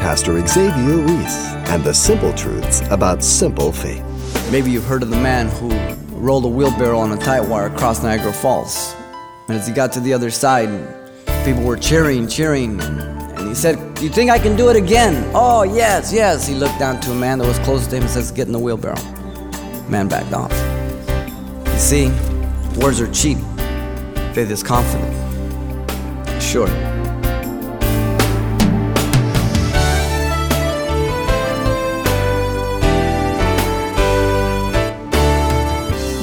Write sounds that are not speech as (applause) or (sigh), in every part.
Pastor Xavier Reese and the simple truths about simple faith. Maybe you've heard of the man who rolled a wheelbarrow on a tight wire across Niagara Falls. And as he got to the other side, people were cheering, cheering. And he said, you think I can do it again? Oh, yes, yes. He looked down to a man that was close to him and says, Get in the wheelbarrow. Man backed off. You see, words are cheap, faith is confident. Sure.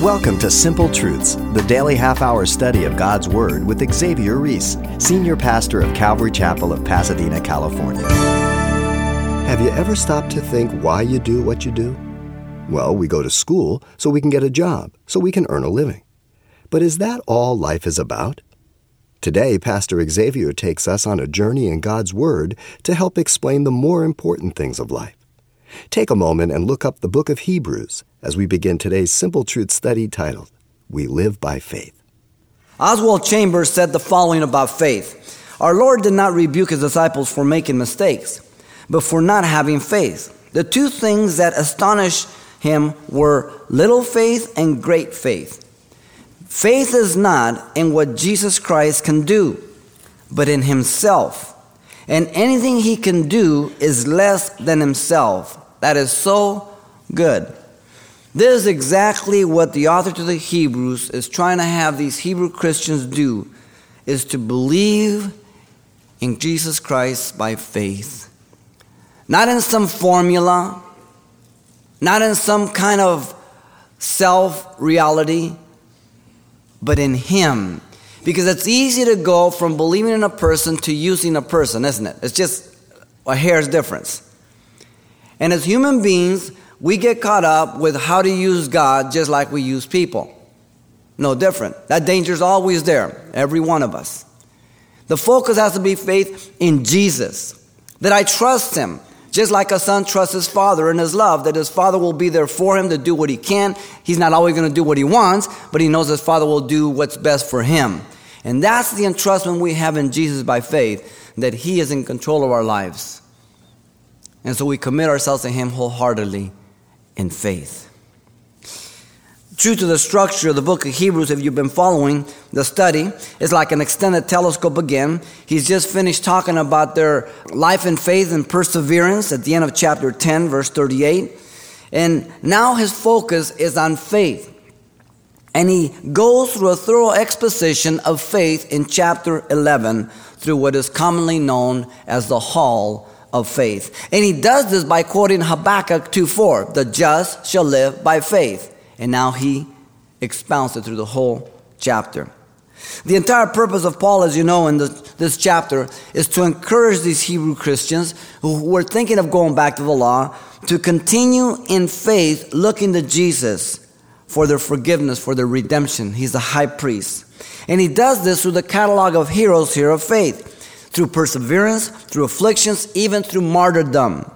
Welcome to Simple Truths, the daily half hour study of God's Word with Xavier Reese, Senior Pastor of Calvary Chapel of Pasadena, California. Have you ever stopped to think why you do what you do? Well, we go to school so we can get a job, so we can earn a living. But is that all life is about? Today, Pastor Xavier takes us on a journey in God's Word to help explain the more important things of life. Take a moment and look up the book of Hebrews as we begin today's Simple Truth study titled, We Live by Faith. Oswald Chambers said the following about faith Our Lord did not rebuke his disciples for making mistakes, but for not having faith. The two things that astonished him were little faith and great faith. Faith is not in what Jesus Christ can do, but in himself. And anything he can do is less than himself. That is so good. This is exactly what the author to the Hebrews is trying to have these Hebrew Christians do is to believe in Jesus Christ by faith. Not in some formula, not in some kind of self reality, but in him. Because it's easy to go from believing in a person to using a person, isn't it? It's just a hair's difference. And as human beings, we get caught up with how to use God just like we use people. No different. That danger is always there, every one of us. The focus has to be faith in Jesus, that I trust Him, just like a son trusts his father in his love, that his father will be there for him to do what he can. He's not always going to do what he wants, but he knows his father will do what's best for him. And that's the entrustment we have in Jesus by faith, that he is in control of our lives. And so we commit ourselves to him wholeheartedly in faith. True to the structure of the book of Hebrews, if you've been following the study, it's like an extended telescope again. He's just finished talking about their life in faith and perseverance at the end of chapter 10, verse 38. And now his focus is on faith. And he goes through a thorough exposition of faith in chapter 11 through what is commonly known as the hall of faith. And he does this by quoting Habakkuk 2:4, "The just shall live by faith." And now he expounds it through the whole chapter. The entire purpose of Paul, as you know, in the, this chapter, is to encourage these Hebrew Christians who were thinking of going back to the law to continue in faith, looking to Jesus for their forgiveness, for their redemption. He's the high priest. And he does this through the catalog of heroes here of faith, through perseverance, through afflictions, even through martyrdom.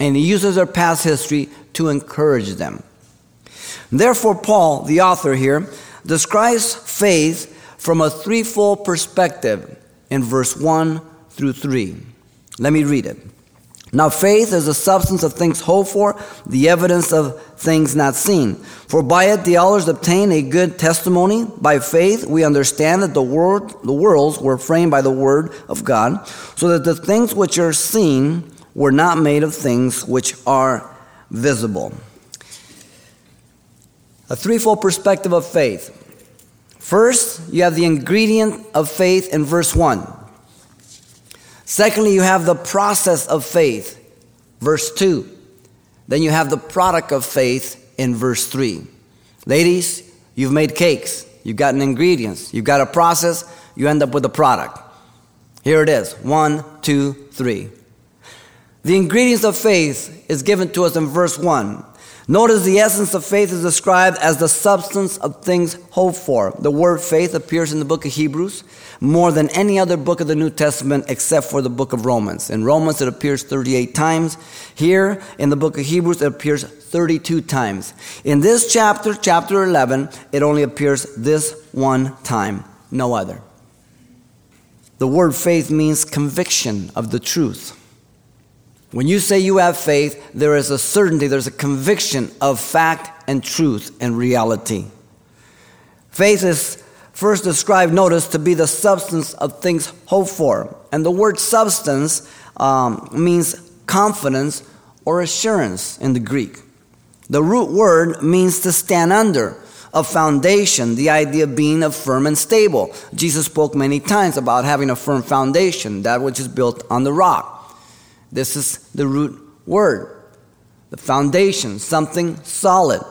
And he uses their past history to encourage them. Therefore, Paul, the author here, describes faith from a threefold perspective in verse 1 through 3. Let me read it. Now, faith is the substance of things hoped for, the evidence of things not seen. For by it the elders obtained a good testimony. By faith we understand that the world, the worlds were framed by the word of God, so that the things which are seen were not made of things which are visible. A threefold perspective of faith. First, you have the ingredient of faith in verse 1. Secondly, you have the process of faith, verse 2. Then you have the product of faith in verse 3. Ladies, you've made cakes, you've gotten ingredients, you've got a process, you end up with a product. Here it is one, two, three. The ingredients of faith is given to us in verse 1. Notice the essence of faith is described as the substance of things hoped for. The word faith appears in the book of Hebrews more than any other book of the New Testament except for the book of Romans. In Romans, it appears 38 times. Here in the book of Hebrews, it appears 32 times. In this chapter, chapter 11, it only appears this one time, no other. The word faith means conviction of the truth. When you say you have faith, there is a certainty, there's a conviction of fact and truth and reality. Faith is first described, notice, to be the substance of things hoped for. And the word substance um, means confidence or assurance in the Greek. The root word means to stand under a foundation, the idea being a firm and stable. Jesus spoke many times about having a firm foundation, that which is built on the rock. This is the root word, the foundation, something solid.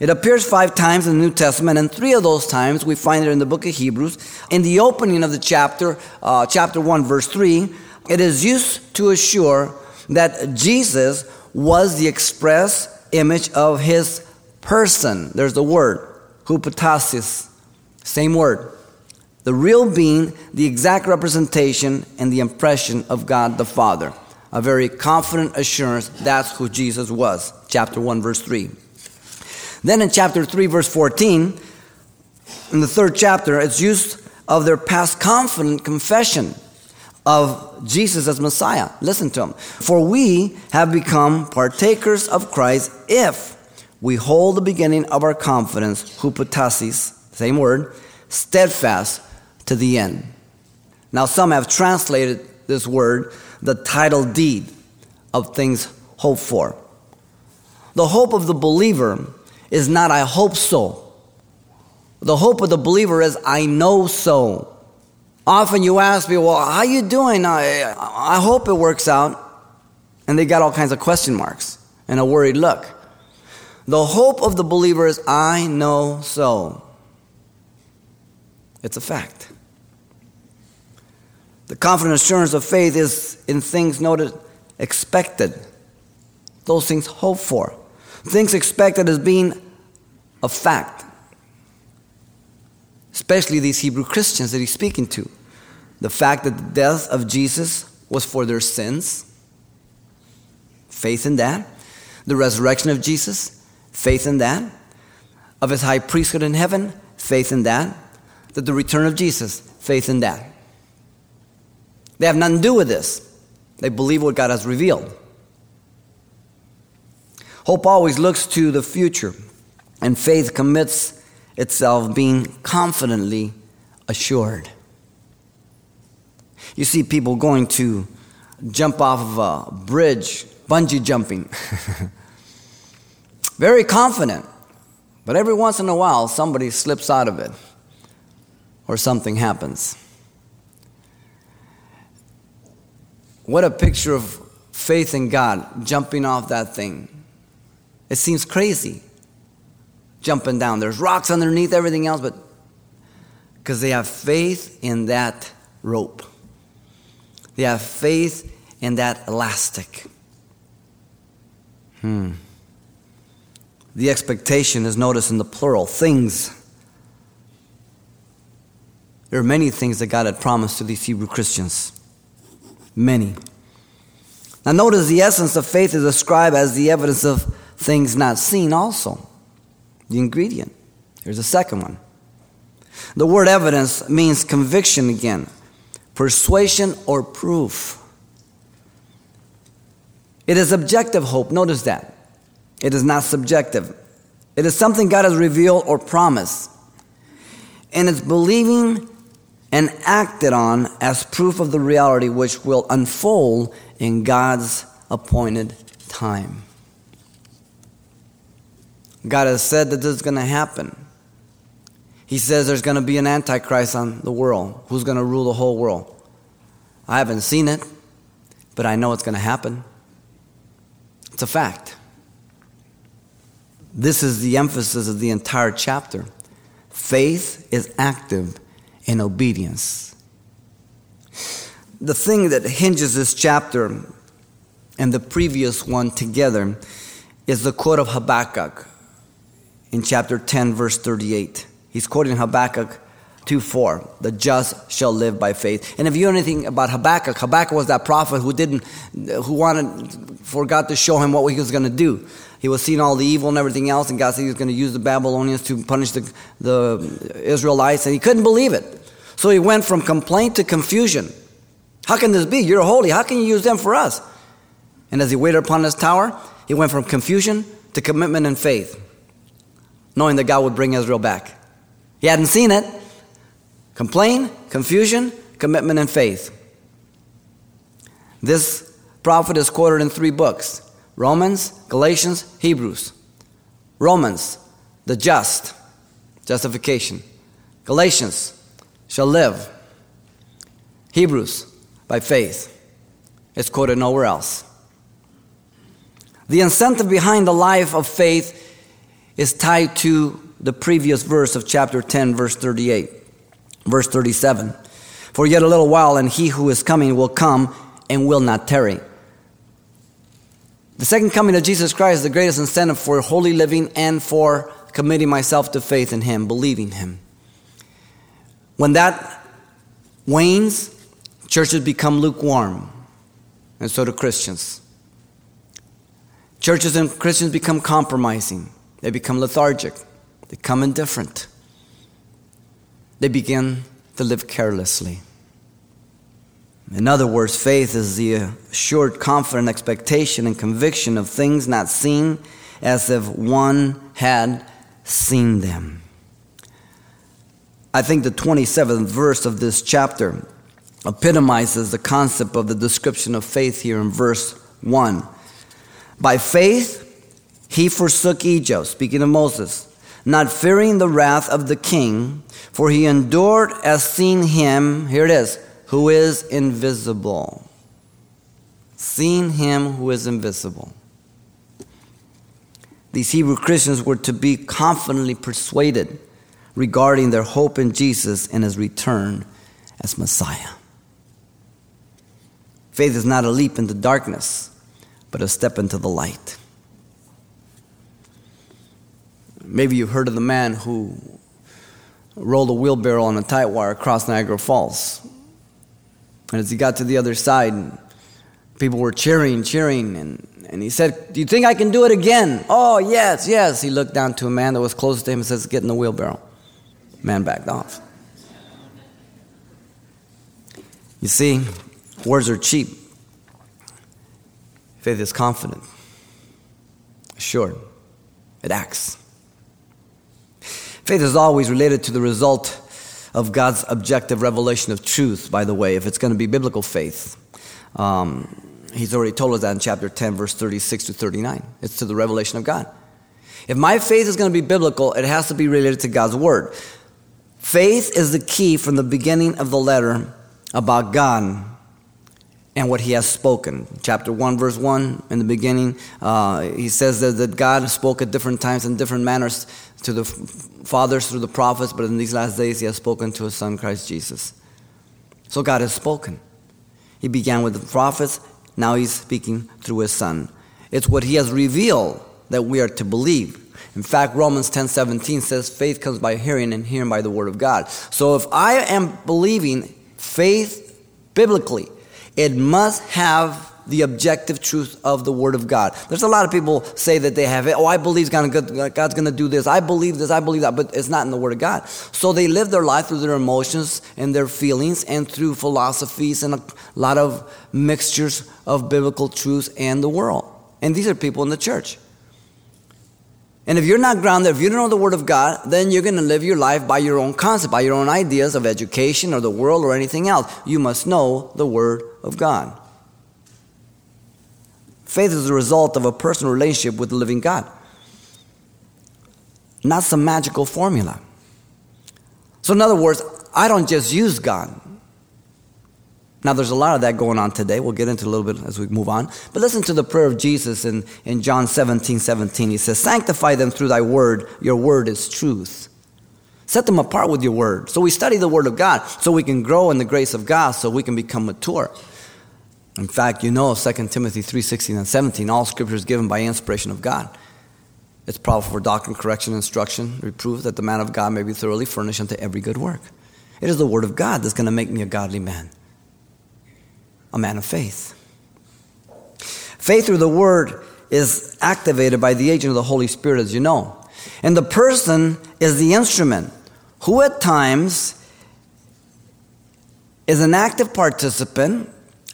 It appears five times in the New Testament, and three of those times we find it in the book of Hebrews. In the opening of the chapter, uh, chapter 1, verse 3, it is used to assure that Jesus was the express image of his person. There's the word, hupostasis, same word. The real being, the exact representation and the impression of God the Father. A very confident assurance that's who Jesus was. Chapter 1, verse 3. Then in chapter 3, verse 14, in the third chapter, it's used of their past confident confession of Jesus as Messiah. Listen to him. For we have become partakers of Christ if we hold the beginning of our confidence, hupostasis, same word, steadfast to the end. Now, some have translated this word the title deed of things hoped for. The hope of the believer is not I hope so. The hope of the believer is I know so. Often you ask me, well, how you doing? I, I hope it works out. And they got all kinds of question marks and a worried look. The hope of the believer is I know so. It's a fact. The confident assurance of faith is in things noted expected, those things hoped for, things expected as being a fact. Especially these Hebrew Christians that he's speaking to. The fact that the death of Jesus was for their sins, faith in that. The resurrection of Jesus, faith in that. Of his high priesthood in heaven, faith in that. That the return of Jesus, faith in that. They have nothing to do with this. They believe what God has revealed. Hope always looks to the future, and faith commits itself being confidently assured. You see people going to jump off of a bridge, bungee jumping. (laughs) Very confident. But every once in a while, somebody slips out of it or something happens. What a picture of faith in God jumping off that thing. It seems crazy jumping down. There's rocks underneath everything else, but because they have faith in that rope, they have faith in that elastic. Hmm. The expectation is noticed in the plural things. There are many things that God had promised to these Hebrew Christians many. Now, notice the essence of faith is described as the evidence of things not seen, also. The ingredient. Here's a second one. The word evidence means conviction again, persuasion or proof. It is objective hope. Notice that. It is not subjective. It is something God has revealed or promised. And it's believing and acted on as proof of the reality which will unfold in God's appointed time. God has said that this is going to happen. He says there's going to be an antichrist on the world who's going to rule the whole world. I haven't seen it, but I know it's going to happen. It's a fact. This is the emphasis of the entire chapter. Faith is active in obedience. The thing that hinges this chapter and the previous one together is the quote of Habakkuk in chapter 10, verse 38. He's quoting Habakkuk 2 4. The just shall live by faith. And if you know anything about Habakkuk, Habakkuk was that prophet who didn't, who wanted for God to show him what he was going to do. He was seeing all the evil and everything else, and God said he was going to use the Babylonians to punish the, the Israelites, and he couldn't believe it. So he went from complaint to confusion. How can this be? You're holy. How can you use them for us? And as he waited upon his tower, he went from confusion to commitment and faith, knowing that God would bring Israel back. He hadn't seen it. Complain, confusion, commitment, and faith. This prophet is quoted in three books Romans, Galatians, Hebrews. Romans, the just, justification. Galatians, shall live. Hebrews, by faith. It's quoted nowhere else. The incentive behind the life of faith is tied to the previous verse of chapter 10, verse 38, verse 37. For yet a little while, and he who is coming will come and will not tarry. The second coming of Jesus Christ is the greatest incentive for holy living and for committing myself to faith in him, believing him. When that wanes, churches become lukewarm, and so do Christians. Churches and Christians become compromising, they become lethargic, they become indifferent, they begin to live carelessly. In other words, faith is the assured, confident expectation and conviction of things not seen as if one had seen them. I think the 27th verse of this chapter epitomizes the concept of the description of faith here in verse 1. By faith, he forsook Egypt, speaking of Moses, not fearing the wrath of the king, for he endured as seeing him, here it is, who is invisible. Seeing him who is invisible. These Hebrew Christians were to be confidently persuaded regarding their hope in Jesus and his return as Messiah. Faith is not a leap into darkness, but a step into the light. Maybe you've heard of the man who rolled a wheelbarrow on a tight wire across Niagara Falls. And as he got to the other side, people were cheering, cheering, and, and he said, Do you think I can do it again? Oh, yes, yes. He looked down to a man that was close to him and says, Get in the wheelbarrow. Man backed off. You see, words are cheap. Faith is confident, assured, it acts. Faith is always related to the result of God's objective revelation of truth, by the way, if it's going to be biblical faith. Um, he's already told us that in chapter 10, verse 36 to 39. It's to the revelation of God. If my faith is going to be biblical, it has to be related to God's word. Faith is the key from the beginning of the letter about God and what he has spoken. Chapter 1, verse 1, in the beginning, uh, he says that, that God spoke at different times in different manners to the fathers through the prophets, but in these last days he has spoken to his son, Christ Jesus. So God has spoken. He began with the prophets, now he's speaking through his son. It's what he has revealed that we are to believe. In fact, Romans 10 17 says, faith comes by hearing, and hearing by the word of God. So if I am believing faith biblically, it must have the objective truth of the Word of God. There's a lot of people say that they have it. Oh, I believe God's going to do this. I believe this. I believe that. But it's not in the Word of God. So they live their life through their emotions and their feelings and through philosophies and a lot of mixtures of biblical truths and the world. And these are people in the church. And if you're not grounded, if you don't know the Word of God, then you're going to live your life by your own concept, by your own ideas of education or the world or anything else. You must know the Word of God. Faith is the result of a personal relationship with the living God, not some magical formula. So, in other words, I don't just use God. Now, there's a lot of that going on today. We'll get into a little bit as we move on. But listen to the prayer of Jesus in, in John 17 17. He says, Sanctify them through thy word. Your word is truth. Set them apart with your word. So we study the word of God so we can grow in the grace of God, so we can become mature. In fact, you know 2 Timothy 3 16 and 17, all scripture is given by inspiration of God. It's powerful for doctrine, correction, instruction, reproof, that the man of God may be thoroughly furnished unto every good work. It is the word of God that's going to make me a godly man, a man of faith. Faith through the word is activated by the agent of the Holy Spirit, as you know. And the person is the instrument who at times is an active participant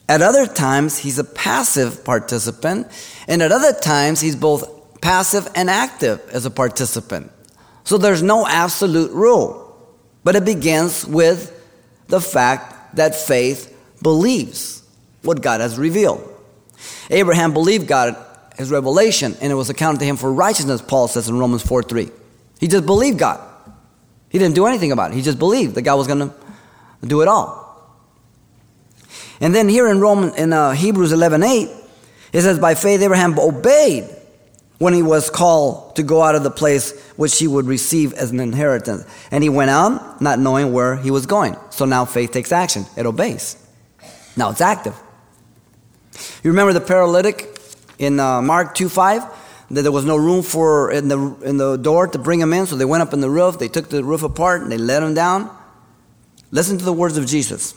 At other times, he's a passive participant, and at other times, he's both passive and active as a participant. So there's no absolute rule, but it begins with the fact that faith believes what God has revealed. Abraham believed God, his revelation, and it was accounted to him for righteousness, Paul says in Romans 4 3. He just believed God. He didn't do anything about it. He just believed that God was going to do it all. And then here in Roman, in uh, Hebrews 11 8, it says, By faith Abraham obeyed when he was called to go out of the place which he would receive as an inheritance. And he went out not knowing where he was going. So now faith takes action, it obeys. Now it's active. You remember the paralytic in uh, Mark 2 5? That there was no room for in the, in the door to bring him in, so they went up in the roof, they took the roof apart, and they let him down. Listen to the words of Jesus.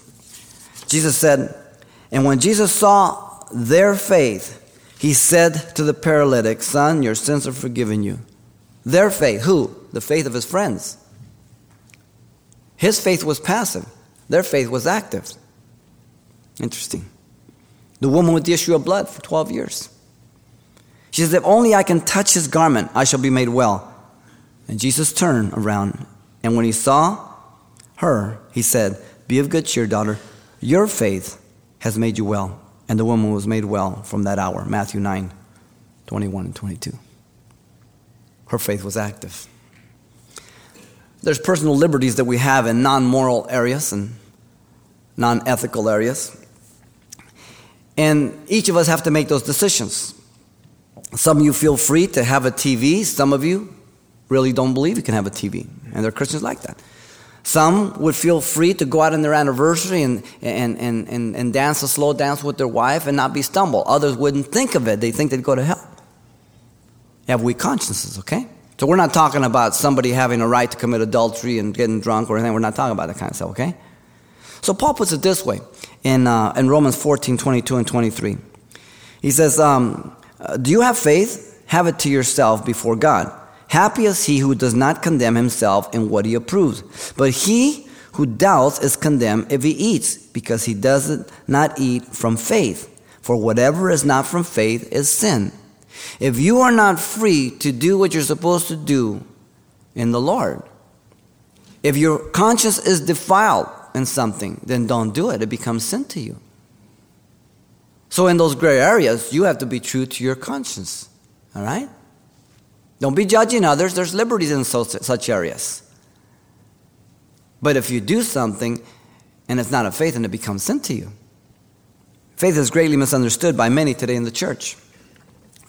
Jesus said, And when Jesus saw their faith, he said to the paralytic, Son, your sins are forgiven you. Their faith, who? The faith of his friends. His faith was passive, their faith was active. Interesting. The woman with the issue of blood for 12 years. She says, If only I can touch his garment, I shall be made well. And Jesus turned around, and when he saw her, he said, Be of good cheer, daughter. Your faith has made you well. And the woman was made well from that hour. Matthew 9, 21 and 22. Her faith was active. There's personal liberties that we have in non moral areas and non ethical areas. And each of us have to make those decisions. Some of you feel free to have a TV, some of you really don't believe you can have a TV. And there are Christians like that. Some would feel free to go out on their anniversary and, and, and, and, and dance a slow dance with their wife and not be stumbled. Others wouldn't think of it, they think they'd go to hell. Have weak consciences, okay? So we're not talking about somebody having a right to commit adultery and getting drunk or anything. We're not talking about that kind of stuff, okay? So Paul puts it this way in, uh, in Romans 14, 22 and 23. He says, um, uh, Do you have faith? Have it to yourself before God. Happy is he who does not condemn himself in what he approves. But he who doubts is condemned if he eats, because he does not eat from faith. For whatever is not from faith is sin. If you are not free to do what you're supposed to do in the Lord, if your conscience is defiled in something, then don't do it. It becomes sin to you. So, in those gray areas, you have to be true to your conscience. All right? Don't be judging others. There's liberties in such areas. But if you do something and it's not a faith and it becomes sin to you, faith is greatly misunderstood by many today in the church.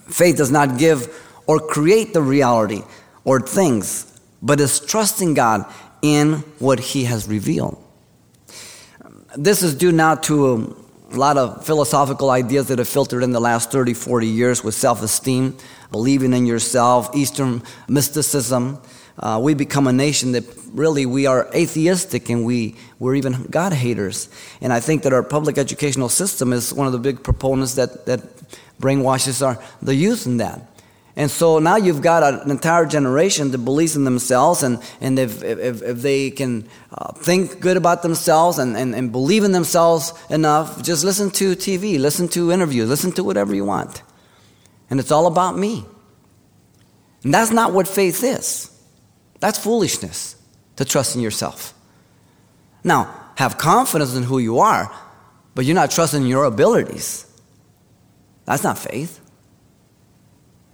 Faith does not give or create the reality or things, but is trusting God in what He has revealed. This is due now to a lot of philosophical ideas that have filtered in the last 30, 40 years with self esteem believing in yourself, Eastern mysticism. Uh, we become a nation that really we are atheistic and we, we're even God haters. And I think that our public educational system is one of the big proponents that, that brainwashes our, the youth in that. And so now you've got an entire generation that believes in themselves, and, and if, if, if they can uh, think good about themselves and, and, and believe in themselves enough, just listen to TV, listen to interviews, listen to whatever you want and it's all about me. And that's not what faith is. That's foolishness to trust in yourself. Now, have confidence in who you are, but you're not trusting your abilities. That's not faith.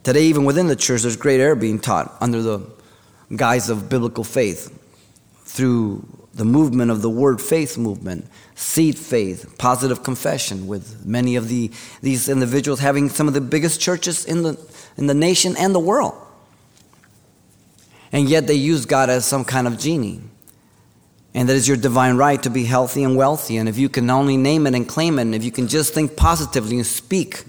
Today, even within the church, there's great error being taught under the guise of biblical faith through the movement of the word faith movement, seed faith, positive confession, with many of the, these individuals having some of the biggest churches in the, in the nation and the world. And yet they use God as some kind of genie. And that is your divine right to be healthy and wealthy. And if you can only name it and claim it, and if you can just think positively and speak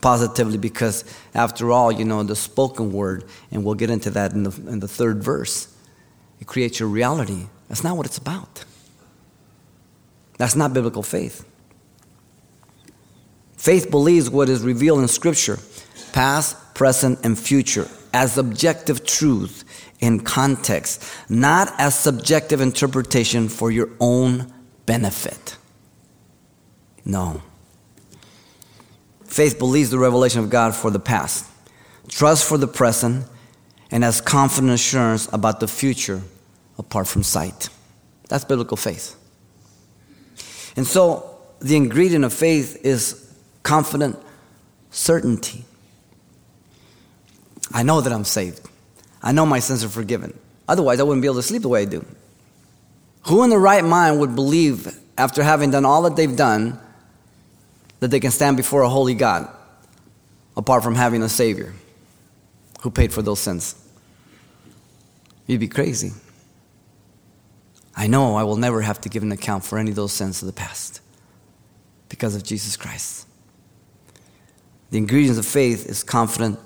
positively, because after all, you know, the spoken word, and we'll get into that in the, in the third verse, it creates your reality that's not what it's about. That's not biblical faith. Faith believes what is revealed in Scripture, past, present, and future, as objective truth in context, not as subjective interpretation for your own benefit. No. Faith believes the revelation of God for the past, trust for the present, and has confident assurance about the future apart from sight. That's biblical faith. And so the ingredient of faith is confident certainty. I know that I'm saved. I know my sins are forgiven. Otherwise, I wouldn't be able to sleep the way I do. Who in the right mind would believe, after having done all that they've done, that they can stand before a holy God apart from having a Savior who paid for those sins? You'd be crazy. I know I will never have to give an account for any of those sins of the past because of Jesus Christ. The ingredients of faith is confident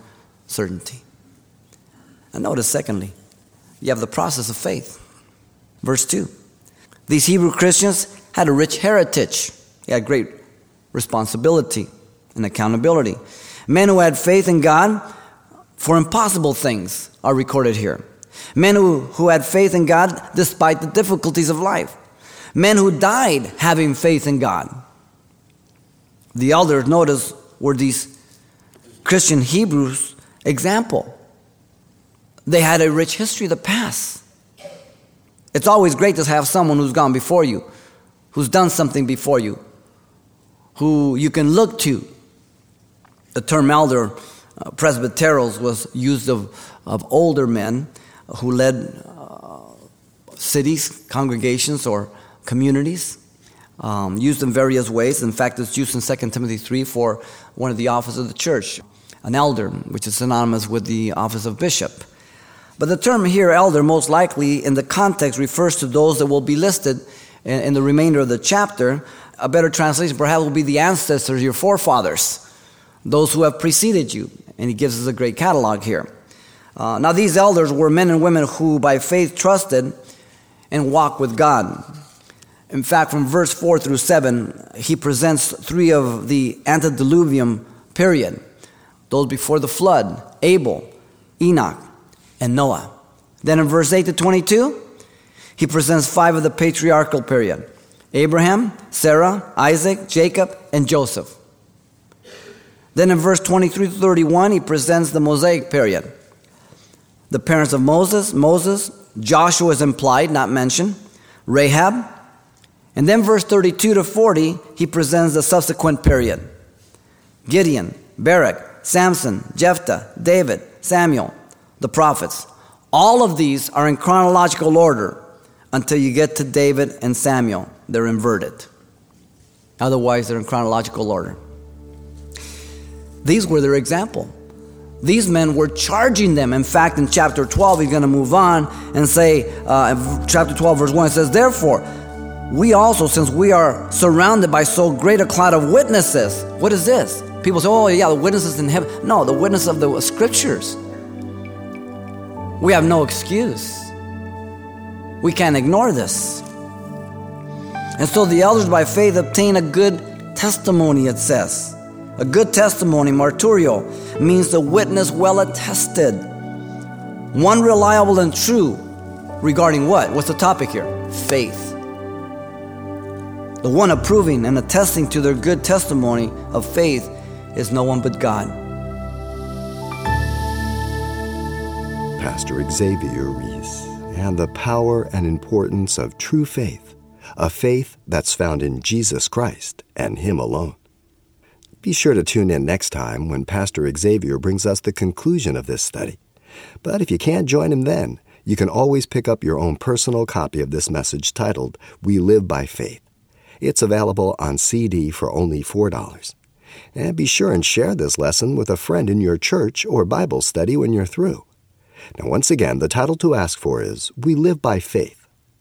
certainty. And notice, secondly, you have the process of faith. Verse 2. These Hebrew Christians had a rich heritage, they had great responsibility and accountability. Men who had faith in God for impossible things are recorded here. Men who, who had faith in God despite the difficulties of life. Men who died having faith in God. The elders, notice, were these Christian Hebrews example. They had a rich history of the past. It's always great to have someone who's gone before you, who's done something before you, who you can look to. The term elder, uh, presbyteros, was used of, of older men who led uh, cities, congregations, or communities. Um, used in various ways. In fact, it's used in 2 Timothy 3 for one of the offices of the church, an elder, which is synonymous with the office of bishop. But the term here, elder, most likely in the context refers to those that will be listed in, in the remainder of the chapter. A better translation perhaps will be the ancestors, your forefathers, those who have preceded you. And he gives us a great catalog here. Uh, now, these elders were men and women who, by faith, trusted and walked with God. In fact, from verse 4 through 7, he presents three of the antediluvian period those before the flood Abel, Enoch, and Noah. Then in verse 8 to 22, he presents five of the patriarchal period Abraham, Sarah, Isaac, Jacob, and Joseph. Then in verse 23 to 31, he presents the Mosaic period. The parents of Moses, Moses, Joshua is implied, not mentioned, Rahab. And then verse 32 to 40, he presents the subsequent period Gideon, Barak, Samson, Jephthah, David, Samuel, the prophets. All of these are in chronological order until you get to David and Samuel. They're inverted. Otherwise, they're in chronological order. These were their example. These men were charging them. In fact, in chapter 12, he's going to move on and say, uh, chapter 12, verse 1, it says, Therefore, we also, since we are surrounded by so great a cloud of witnesses, what is this? People say, oh, yeah, the witnesses in heaven. No, the witness of the scriptures. We have no excuse. We can't ignore this. And so the elders by faith obtain a good testimony, it says. A good testimony, marturio, means the witness well attested. One reliable and true regarding what? What's the topic here? Faith. The one approving and attesting to their good testimony of faith is no one but God. Pastor Xavier Reese and the power and importance of true faith, a faith that's found in Jesus Christ and Him alone. Be sure to tune in next time when Pastor Xavier brings us the conclusion of this study. But if you can't join him then, you can always pick up your own personal copy of this message titled, We Live by Faith. It's available on CD for only $4. And be sure and share this lesson with a friend in your church or Bible study when you're through. Now, once again, the title to ask for is We Live by Faith,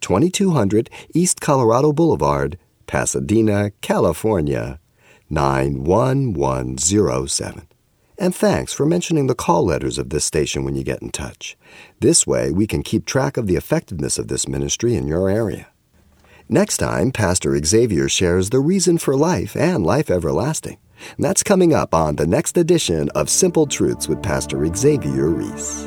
2200 East Colorado Boulevard, Pasadena, California, 91107. And thanks for mentioning the call letters of this station when you get in touch. This way, we can keep track of the effectiveness of this ministry in your area. Next time, Pastor Xavier shares the reason for life and life everlasting. And that's coming up on the next edition of Simple Truths with Pastor Xavier Reese.